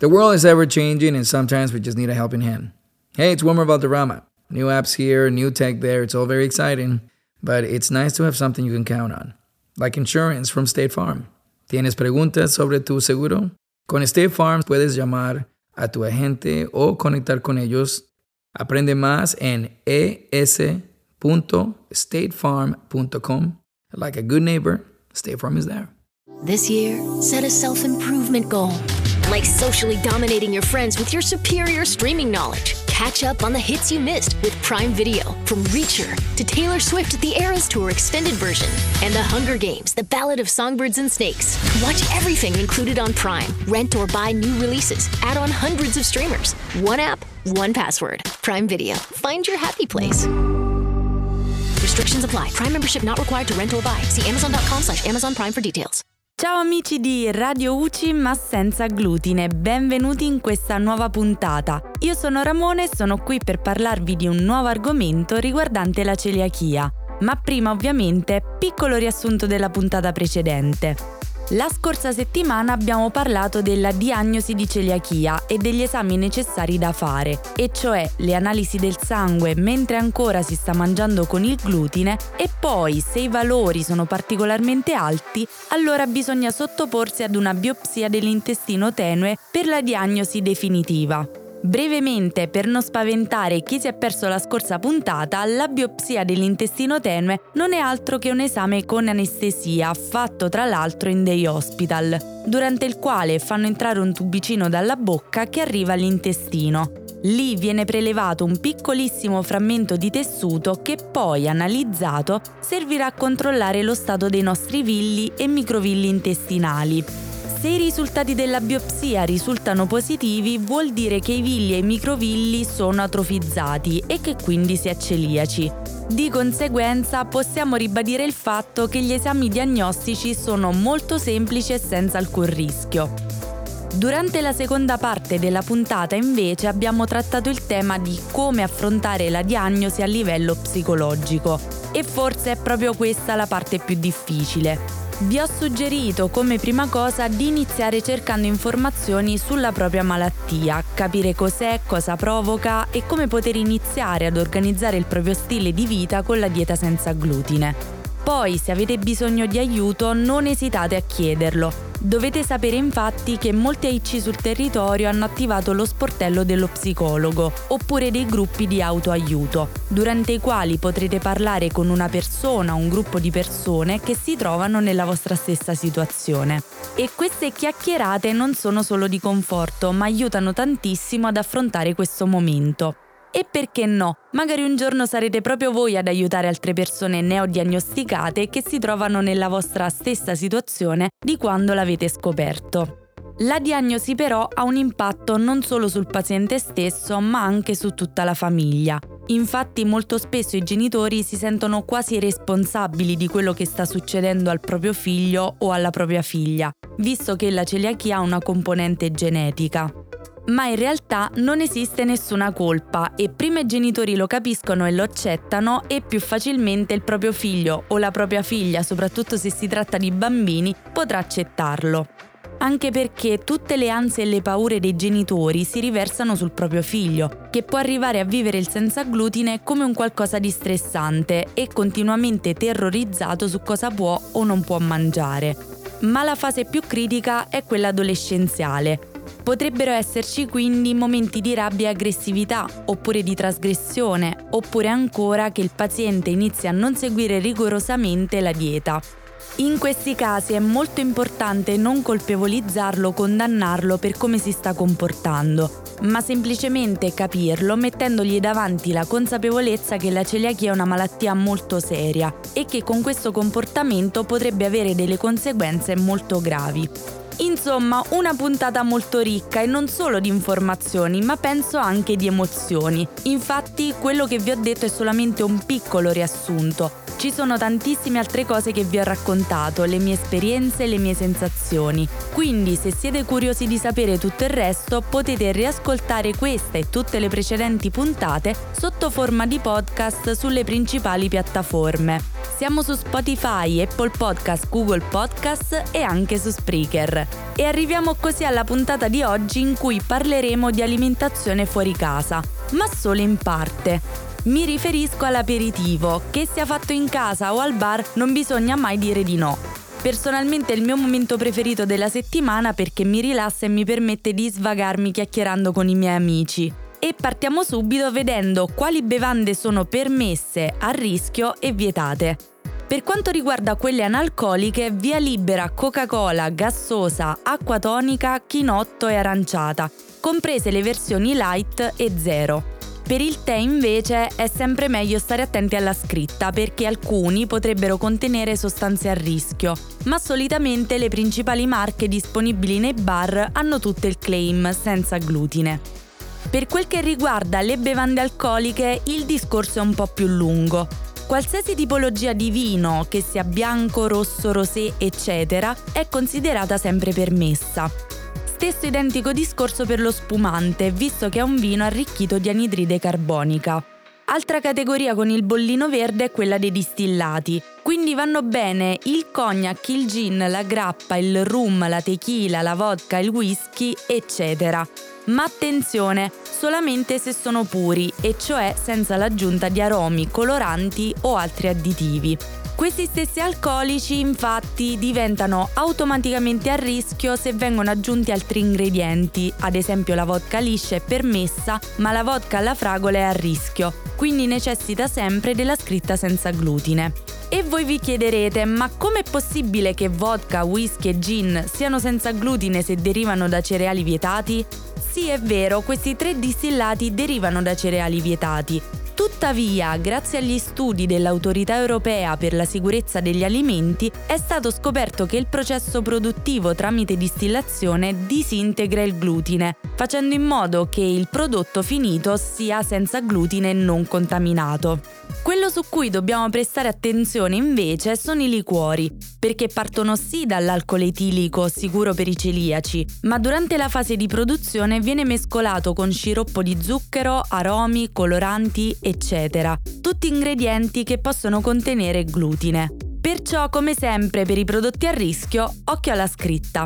The world is ever changing, and sometimes we just need a helping hand. Hey, it's Wilmer Valderrama. New apps here, new tech there, it's all very exciting, but it's nice to have something you can count on, like insurance from State Farm. ¿Tienes preguntas sobre tu seguro? Con State Farm puedes llamar a tu agente o conectar con ellos. Aprende más en es.statefarm.com. Like a good neighbor, State Farm is there. This year, set a self improvement goal, like socially dominating your friends with your superior streaming knowledge. Catch up on the hits you missed with Prime Video, from Reacher to Taylor Swift at The Eras Tour extended version, and The Hunger Games: The Ballad of Songbirds and Snakes. Watch everything included on Prime. Rent or buy new releases. Add on hundreds of streamers. One app, one password. Prime Video. Find your happy place. Restrictions apply. Prime membership not required to rent or buy. See Amazon.com slash Amazon Prime for details. Ciao amici di Radio UCI ma senza glutine, benvenuti in questa nuova puntata. Io sono Ramone e sono qui per parlarvi di un nuovo argomento riguardante la celiachia. Ma prima ovviamente piccolo riassunto della puntata precedente. La scorsa settimana abbiamo parlato della diagnosi di celiachia e degli esami necessari da fare, e cioè le analisi del sangue mentre ancora si sta mangiando con il glutine e poi se i valori sono particolarmente alti, allora bisogna sottoporsi ad una biopsia dell'intestino tenue per la diagnosi definitiva. Brevemente, per non spaventare chi si è perso la scorsa puntata, la biopsia dell'intestino tenue non è altro che un esame con anestesia, fatto tra l'altro in day hospital, durante il quale fanno entrare un tubicino dalla bocca che arriva all'intestino. Lì viene prelevato un piccolissimo frammento di tessuto che poi, analizzato, servirà a controllare lo stato dei nostri villi e microvilli intestinali se i risultati della biopsia risultano positivi, vuol dire che i villi e i microvilli sono atrofizzati e che quindi si è celiaci. Di conseguenza possiamo ribadire il fatto che gli esami diagnostici sono molto semplici e senza alcun rischio. Durante la seconda parte della puntata invece abbiamo trattato il tema di come affrontare la diagnosi a livello psicologico e forse è proprio questa la parte più difficile vi ho suggerito come prima cosa di iniziare cercando informazioni sulla propria malattia, capire cos'è, cosa provoca e come poter iniziare ad organizzare il proprio stile di vita con la dieta senza glutine. Poi, se avete bisogno di aiuto, non esitate a chiederlo. Dovete sapere infatti che molti AIC sul territorio hanno attivato lo sportello dello psicologo, oppure dei gruppi di autoaiuto, durante i quali potrete parlare con una persona o un gruppo di persone che si trovano nella vostra stessa situazione. E queste chiacchierate non sono solo di conforto, ma aiutano tantissimo ad affrontare questo momento. E perché no? Magari un giorno sarete proprio voi ad aiutare altre persone neodiagnosticate che si trovano nella vostra stessa situazione di quando l'avete scoperto. La diagnosi però ha un impatto non solo sul paziente stesso, ma anche su tutta la famiglia. Infatti molto spesso i genitori si sentono quasi responsabili di quello che sta succedendo al proprio figlio o alla propria figlia, visto che la celiachia ha una componente genetica ma in realtà non esiste nessuna colpa e prima i genitori lo capiscono e lo accettano e più facilmente il proprio figlio o la propria figlia, soprattutto se si tratta di bambini, potrà accettarlo. Anche perché tutte le ansie e le paure dei genitori si riversano sul proprio figlio, che può arrivare a vivere il senza glutine come un qualcosa di stressante e continuamente terrorizzato su cosa può o non può mangiare. Ma la fase più critica è quella adolescenziale, Potrebbero esserci quindi momenti di rabbia e aggressività, oppure di trasgressione, oppure ancora che il paziente inizia a non seguire rigorosamente la dieta. In questi casi è molto importante non colpevolizzarlo o condannarlo per come si sta comportando, ma semplicemente capirlo mettendogli davanti la consapevolezza che la celiachia è una malattia molto seria e che con questo comportamento potrebbe avere delle conseguenze molto gravi. Insomma, una puntata molto ricca e non solo di informazioni, ma penso anche di emozioni. Infatti, quello che vi ho detto è solamente un piccolo riassunto. Ci sono tantissime altre cose che vi ho raccontato, le mie esperienze, le mie sensazioni. Quindi se siete curiosi di sapere tutto il resto potete riascoltare questa e tutte le precedenti puntate sotto forma di podcast sulle principali piattaforme. Siamo su Spotify, Apple Podcast, Google Podcast e anche su Spreaker. E arriviamo così alla puntata di oggi in cui parleremo di alimentazione fuori casa, ma solo in parte. Mi riferisco all'aperitivo, che sia fatto in casa o al bar non bisogna mai dire di no. Personalmente è il mio momento preferito della settimana perché mi rilassa e mi permette di svagarmi chiacchierando con i miei amici. E partiamo subito vedendo quali bevande sono permesse, a rischio e vietate. Per quanto riguarda quelle analcoliche, via libera Coca-Cola, gassosa, acqua tonica, chinotto e aranciata, comprese le versioni light e zero. Per il tè invece è sempre meglio stare attenti alla scritta perché alcuni potrebbero contenere sostanze a rischio, ma solitamente le principali marche disponibili nei bar hanno tutte il claim senza glutine. Per quel che riguarda le bevande alcoliche il discorso è un po' più lungo. Qualsiasi tipologia di vino, che sia bianco, rosso, rosé, eccetera, è considerata sempre permessa. Stesso identico discorso per lo spumante, visto che è un vino arricchito di anidride carbonica. Altra categoria con il bollino verde è quella dei distillati, quindi vanno bene il cognac, il gin, la grappa, il rum, la tequila, la vodka, il whisky, eccetera. Ma attenzione, solamente se sono puri, e cioè senza l'aggiunta di aromi, coloranti o altri additivi. Questi stessi alcolici infatti diventano automaticamente a rischio se vengono aggiunti altri ingredienti, ad esempio la vodka liscia è permessa, ma la vodka alla fragola è a rischio, quindi necessita sempre della scritta senza glutine. E voi vi chiederete, ma com'è possibile che vodka, whisky e gin siano senza glutine se derivano da cereali vietati? Sì, è vero, questi tre distillati derivano da cereali vietati, Tuttavia, grazie agli studi dell'Autorità europea per la sicurezza degli alimenti, è stato scoperto che il processo produttivo tramite distillazione disintegra il glutine, facendo in modo che il prodotto finito sia senza glutine non contaminato. Quello su cui dobbiamo prestare attenzione invece sono i liquori, perché partono sì dall'alcol etilico sicuro per i celiaci, ma durante la fase di produzione viene mescolato con sciroppo di zucchero, aromi, coloranti, eccetera, tutti ingredienti che possono contenere glutine. Perciò, come sempre per i prodotti a rischio, occhio alla scritta.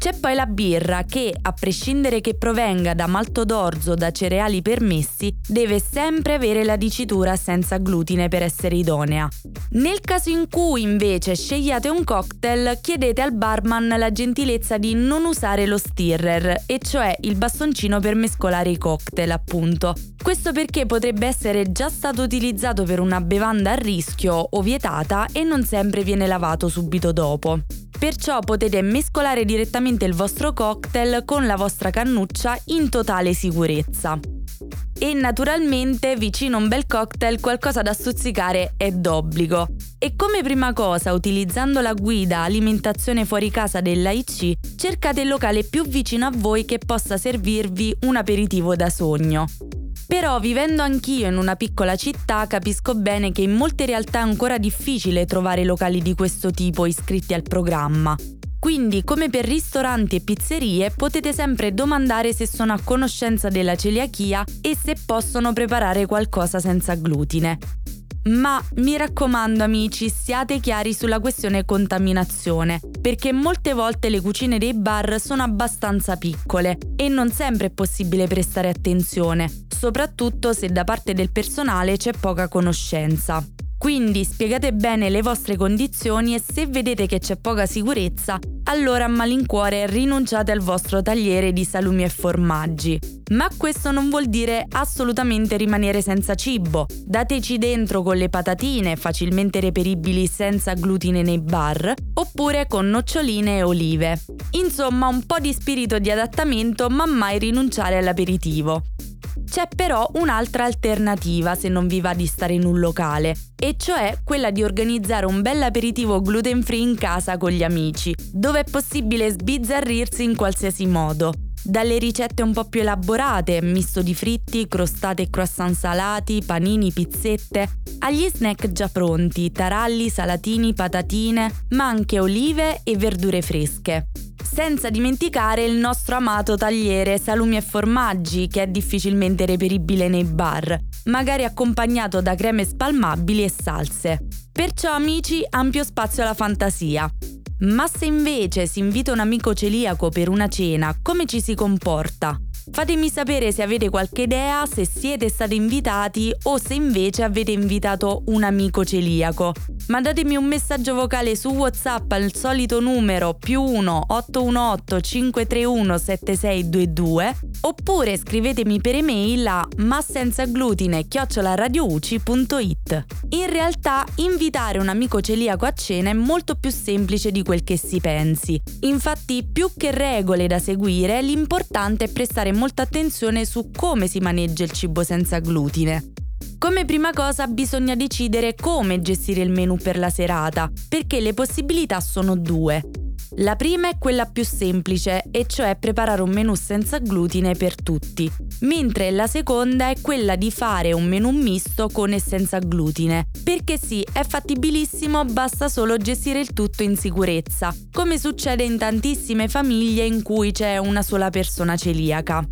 C'è poi la birra che, a prescindere che provenga da malto d'orzo o da cereali permessi, deve sempre avere la dicitura senza glutine per essere idonea. Nel caso in cui invece scegliate un cocktail, chiedete al barman la gentilezza di non usare lo stirrer, e cioè il bastoncino per mescolare i cocktail, appunto. Questo perché potrebbe essere già stato utilizzato per una bevanda a rischio o vietata e non sempre viene lavato subito dopo. Perciò potete mescolare direttamente il vostro cocktail con la vostra cannuccia in totale sicurezza. E naturalmente vicino a un bel cocktail qualcosa da stuzzicare è d'obbligo. E come prima cosa, utilizzando la guida alimentazione fuori casa dell'AIC, cercate il locale più vicino a voi che possa servirvi un aperitivo da sogno. Però vivendo anch'io in una piccola città capisco bene che in molte realtà è ancora difficile trovare locali di questo tipo iscritti al programma. Quindi, come per ristoranti e pizzerie, potete sempre domandare se sono a conoscenza della celiachia e se possono preparare qualcosa senza glutine. Ma mi raccomando amici, siate chiari sulla questione contaminazione, perché molte volte le cucine dei bar sono abbastanza piccole e non sempre è possibile prestare attenzione, soprattutto se da parte del personale c'è poca conoscenza. Quindi spiegate bene le vostre condizioni e se vedete che c'è poca sicurezza, allora a malincuore rinunciate al vostro tagliere di salumi e formaggi. Ma questo non vuol dire assolutamente rimanere senza cibo. Dateci dentro con le patatine, facilmente reperibili senza glutine nei bar, oppure con noccioline e olive. Insomma, un po' di spirito di adattamento, ma mai rinunciare all'aperitivo. C'è però un'altra alternativa se non vi va di stare in un locale, e cioè quella di organizzare un bel aperitivo gluten free in casa con gli amici, dove è possibile sbizzarrirsi in qualsiasi modo. Dalle ricette un po' più elaborate, misto di fritti, crostate e croissant salati, panini, pizzette, agli snack già pronti, taralli, salatini, patatine, ma anche olive e verdure fresche. Senza dimenticare il nostro amato tagliere salumi e formaggi che è difficilmente reperibile nei bar, magari accompagnato da creme spalmabili e salse. Perciò amici, ampio spazio alla fantasia. Ma se invece si invita un amico celiaco per una cena, come ci si comporta? Fatemi sapere se avete qualche idea, se siete stati invitati o se invece avete invitato un amico celiaco. Mandatemi un messaggio vocale su WhatsApp al solito numero più 1 818 531 7622 oppure scrivetemi per email a massenzaglutine chiocciolaradiouci.it. In realtà invitare un amico celiaco a cena è molto più semplice di quel che si pensi. Infatti più che regole da seguire l'importante è prestare molta attenzione su come si maneggia il cibo senza glutine. Come prima cosa bisogna decidere come gestire il menù per la serata, perché le possibilità sono due. La prima è quella più semplice, e cioè preparare un menù senza glutine per tutti, mentre la seconda è quella di fare un menù misto con e senza glutine, perché sì, è fattibilissimo, basta solo gestire il tutto in sicurezza, come succede in tantissime famiglie in cui c'è una sola persona celiaca.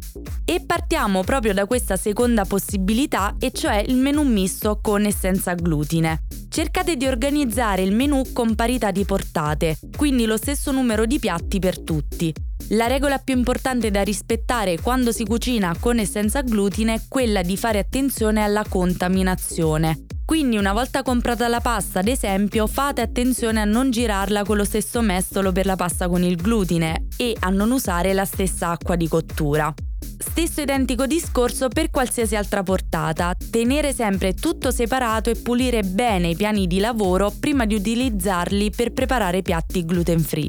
E partiamo proprio da questa seconda possibilità, e cioè il menù misto con e senza glutine. Cercate di organizzare il menù con parità di portate, quindi lo stesso numero di piatti per tutti. La regola più importante da rispettare quando si cucina con e senza glutine è quella di fare attenzione alla contaminazione. Quindi una volta comprata la pasta, ad esempio, fate attenzione a non girarla con lo stesso mestolo per la pasta con il glutine e a non usare la stessa acqua di cottura. Stesso identico discorso per qualsiasi altra portata, tenere sempre tutto separato e pulire bene i piani di lavoro prima di utilizzarli per preparare piatti gluten free.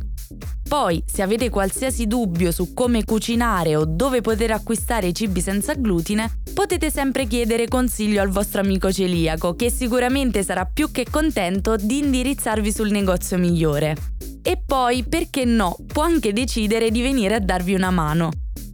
Poi, se avete qualsiasi dubbio su come cucinare o dove poter acquistare i cibi senza glutine, potete sempre chiedere consiglio al vostro amico celiaco, che sicuramente sarà più che contento di indirizzarvi sul negozio migliore. E poi, perché no, può anche decidere di venire a darvi una mano.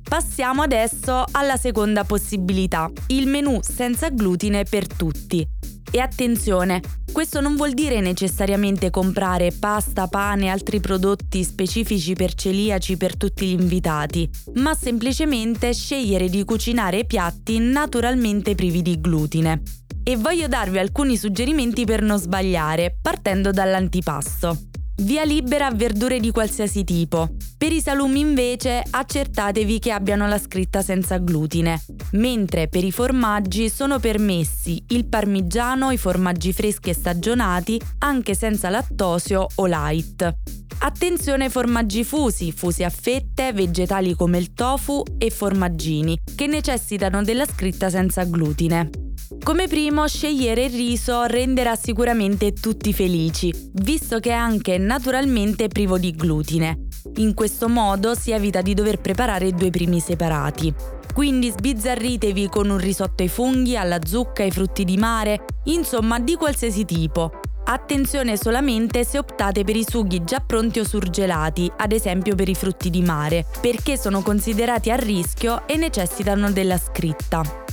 Passiamo adesso alla seconda possibilità, il menù senza glutine per tutti. E attenzione, questo non vuol dire necessariamente comprare pasta, pane e altri prodotti specifici per celiaci per tutti gli invitati, ma semplicemente scegliere di cucinare piatti naturalmente privi di glutine. E voglio darvi alcuni suggerimenti per non sbagliare, partendo dall'antipasto. Via libera a verdure di qualsiasi tipo. Per i salumi invece accertatevi che abbiano la scritta senza glutine, mentre per i formaggi sono permessi il parmigiano, i formaggi freschi e stagionati, anche senza lattosio o light. Attenzione ai formaggi fusi, fusi a fette, vegetali come il tofu e formaggini, che necessitano della scritta senza glutine. Come primo, scegliere il riso renderà sicuramente tutti felici, visto che è anche naturalmente privo di glutine. In questo modo si evita di dover preparare due primi separati. Quindi sbizzarritevi con un risotto ai funghi, alla zucca, ai frutti di mare, insomma di qualsiasi tipo. Attenzione solamente se optate per i sughi già pronti o surgelati, ad esempio per i frutti di mare, perché sono considerati a rischio e necessitano della scritta.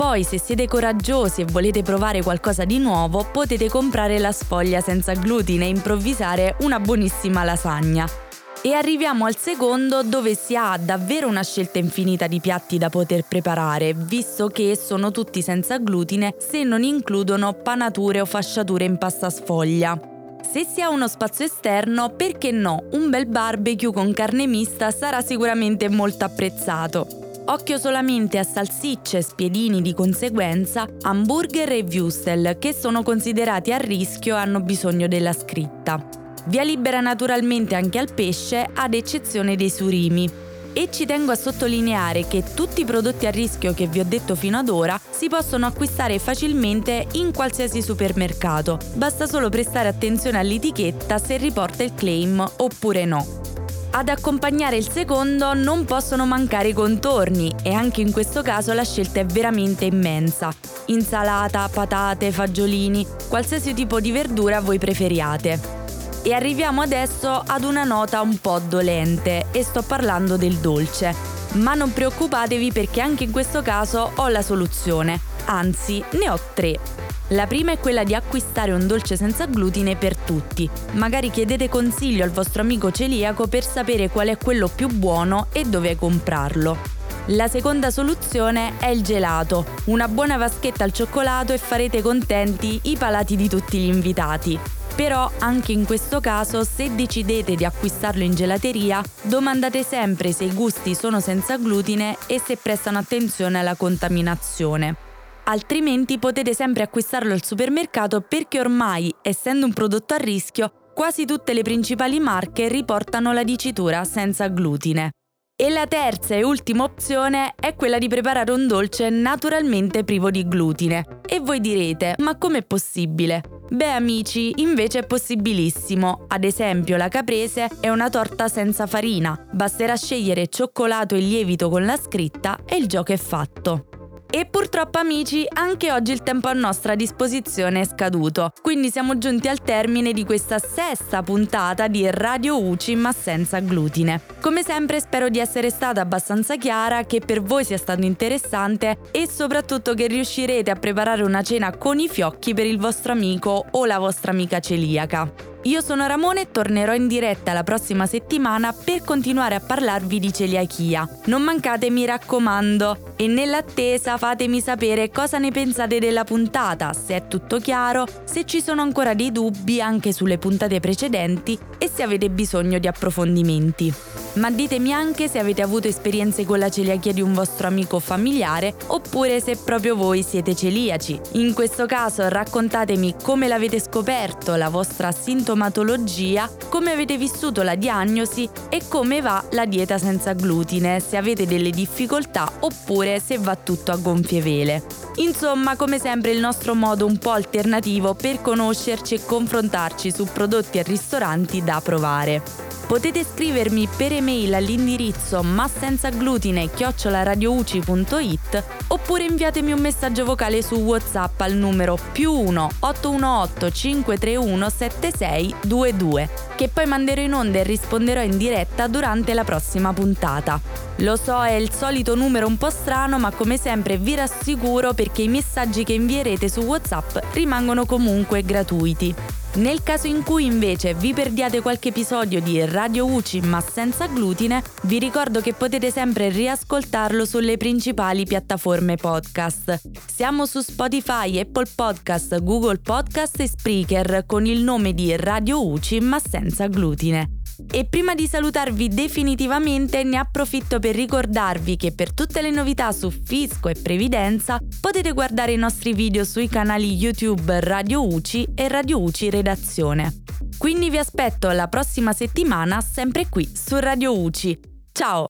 Poi se siete coraggiosi e volete provare qualcosa di nuovo, potete comprare la sfoglia senza glutine e improvvisare una buonissima lasagna. E arriviamo al secondo dove si ha davvero una scelta infinita di piatti da poter preparare, visto che sono tutti senza glutine se non includono panature o fasciature in pasta sfoglia. Se si ha uno spazio esterno, perché no? Un bel barbecue con carne mista sarà sicuramente molto apprezzato. Occhio solamente a salsicce spiedini di conseguenza, hamburger e wurstel che sono considerati a rischio e hanno bisogno della scritta. Via libera naturalmente anche al pesce, ad eccezione dei surimi. E ci tengo a sottolineare che tutti i prodotti a rischio che vi ho detto fino ad ora si possono acquistare facilmente in qualsiasi supermercato, basta solo prestare attenzione all'etichetta se riporta il claim oppure no. Ad accompagnare il secondo non possono mancare i contorni e anche in questo caso la scelta è veramente immensa. Insalata, patate, fagiolini, qualsiasi tipo di verdura voi preferiate. E arriviamo adesso ad una nota un po' dolente e sto parlando del dolce. Ma non preoccupatevi perché anche in questo caso ho la soluzione, anzi ne ho tre. La prima è quella di acquistare un dolce senza glutine per tutti. Magari chiedete consiglio al vostro amico celiaco per sapere qual è quello più buono e dove comprarlo. La seconda soluzione è il gelato, una buona vaschetta al cioccolato e farete contenti i palati di tutti gli invitati. Però anche in questo caso, se decidete di acquistarlo in gelateria, domandate sempre se i gusti sono senza glutine e se prestano attenzione alla contaminazione altrimenti potete sempre acquistarlo al supermercato perché ormai, essendo un prodotto a rischio, quasi tutte le principali marche riportano la dicitura senza glutine. E la terza e ultima opzione è quella di preparare un dolce naturalmente privo di glutine. E voi direte, ma com'è possibile? Beh amici, invece è possibilissimo. Ad esempio la caprese è una torta senza farina. Basterà scegliere cioccolato e lievito con la scritta e il gioco è fatto. E purtroppo amici, anche oggi il tempo a nostra disposizione è scaduto, quindi siamo giunti al termine di questa sesta puntata di Radio UCI ma senza glutine. Come sempre spero di essere stata abbastanza chiara, che per voi sia stato interessante e soprattutto che riuscirete a preparare una cena con i fiocchi per il vostro amico o la vostra amica celiaca. Io sono Ramone e tornerò in diretta la prossima settimana per continuare a parlarvi di celiachia. Non mancate, mi raccomando. E nell'attesa fatemi sapere cosa ne pensate della puntata, se è tutto chiaro, se ci sono ancora dei dubbi anche sulle puntate precedenti e se avete bisogno di approfondimenti. Ma ditemi anche se avete avuto esperienze con la celiachia di un vostro amico o familiare oppure se proprio voi siete celiaci. In questo caso raccontatemi come l'avete scoperto, la vostra sintomatologia, come avete vissuto la diagnosi e come va la dieta senza glutine, se avete delle difficoltà oppure se va tutto a gonfie vele. Insomma, come sempre il nostro modo un po' alternativo per conoscerci e confrontarci su prodotti e ristoranti da provare. Potete scrivermi per email all'indirizzo massenzaglutine chiocciolaradiouci.it oppure inviatemi un messaggio vocale su WhatsApp al numero più 1 818 531 7622 che poi manderò in onda e risponderò in diretta durante la prossima puntata. Lo so, è il solito numero un po' strano, ma come sempre vi rassicuro perché i messaggi che invierete su WhatsApp rimangono comunque gratuiti. Nel caso in cui invece vi perdiate qualche episodio di Radio UCI ma senza glutine, vi ricordo che potete sempre riascoltarlo sulle principali piattaforme podcast. Siamo su Spotify, Apple Podcast, Google Podcast e Spreaker con il nome di Radio UCI ma senza glutine. E prima di salutarvi definitivamente ne approfitto per ricordarvi che per tutte le novità su fisco e previdenza potete guardare i nostri video sui canali YouTube Radio UCI e Radio UCI Redazione. Quindi vi aspetto la prossima settimana sempre qui su Radio UCI. Ciao!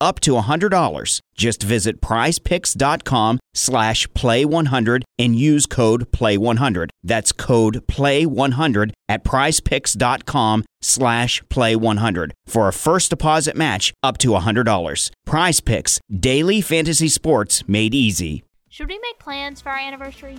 up to $100. Just visit prizepicks.com slash play100 and use code play100. That's code play100 at prizepicks.com slash play100 for a first deposit match up to $100. Prize Picks, daily fantasy sports made easy. Should we make plans for our anniversary?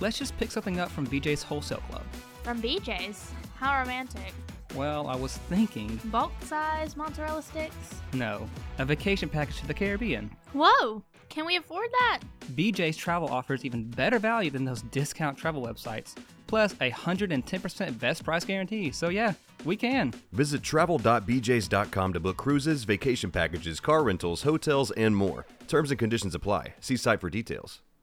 Let's just pick something up from BJ's Wholesale Club. From BJ's? How romantic. Well, I was thinking, Bulk size mozzarella sticks? no, a vacation package to the Caribbean. Whoa! Can we afford that? BJ's Travel offers even better value than those discount travel websites, plus a 110% best price guarantee. So, yeah, we can. Visit travel.bjs.com to book cruises, vacation packages, car rentals, hotels, and more. Terms and conditions apply. See site for details.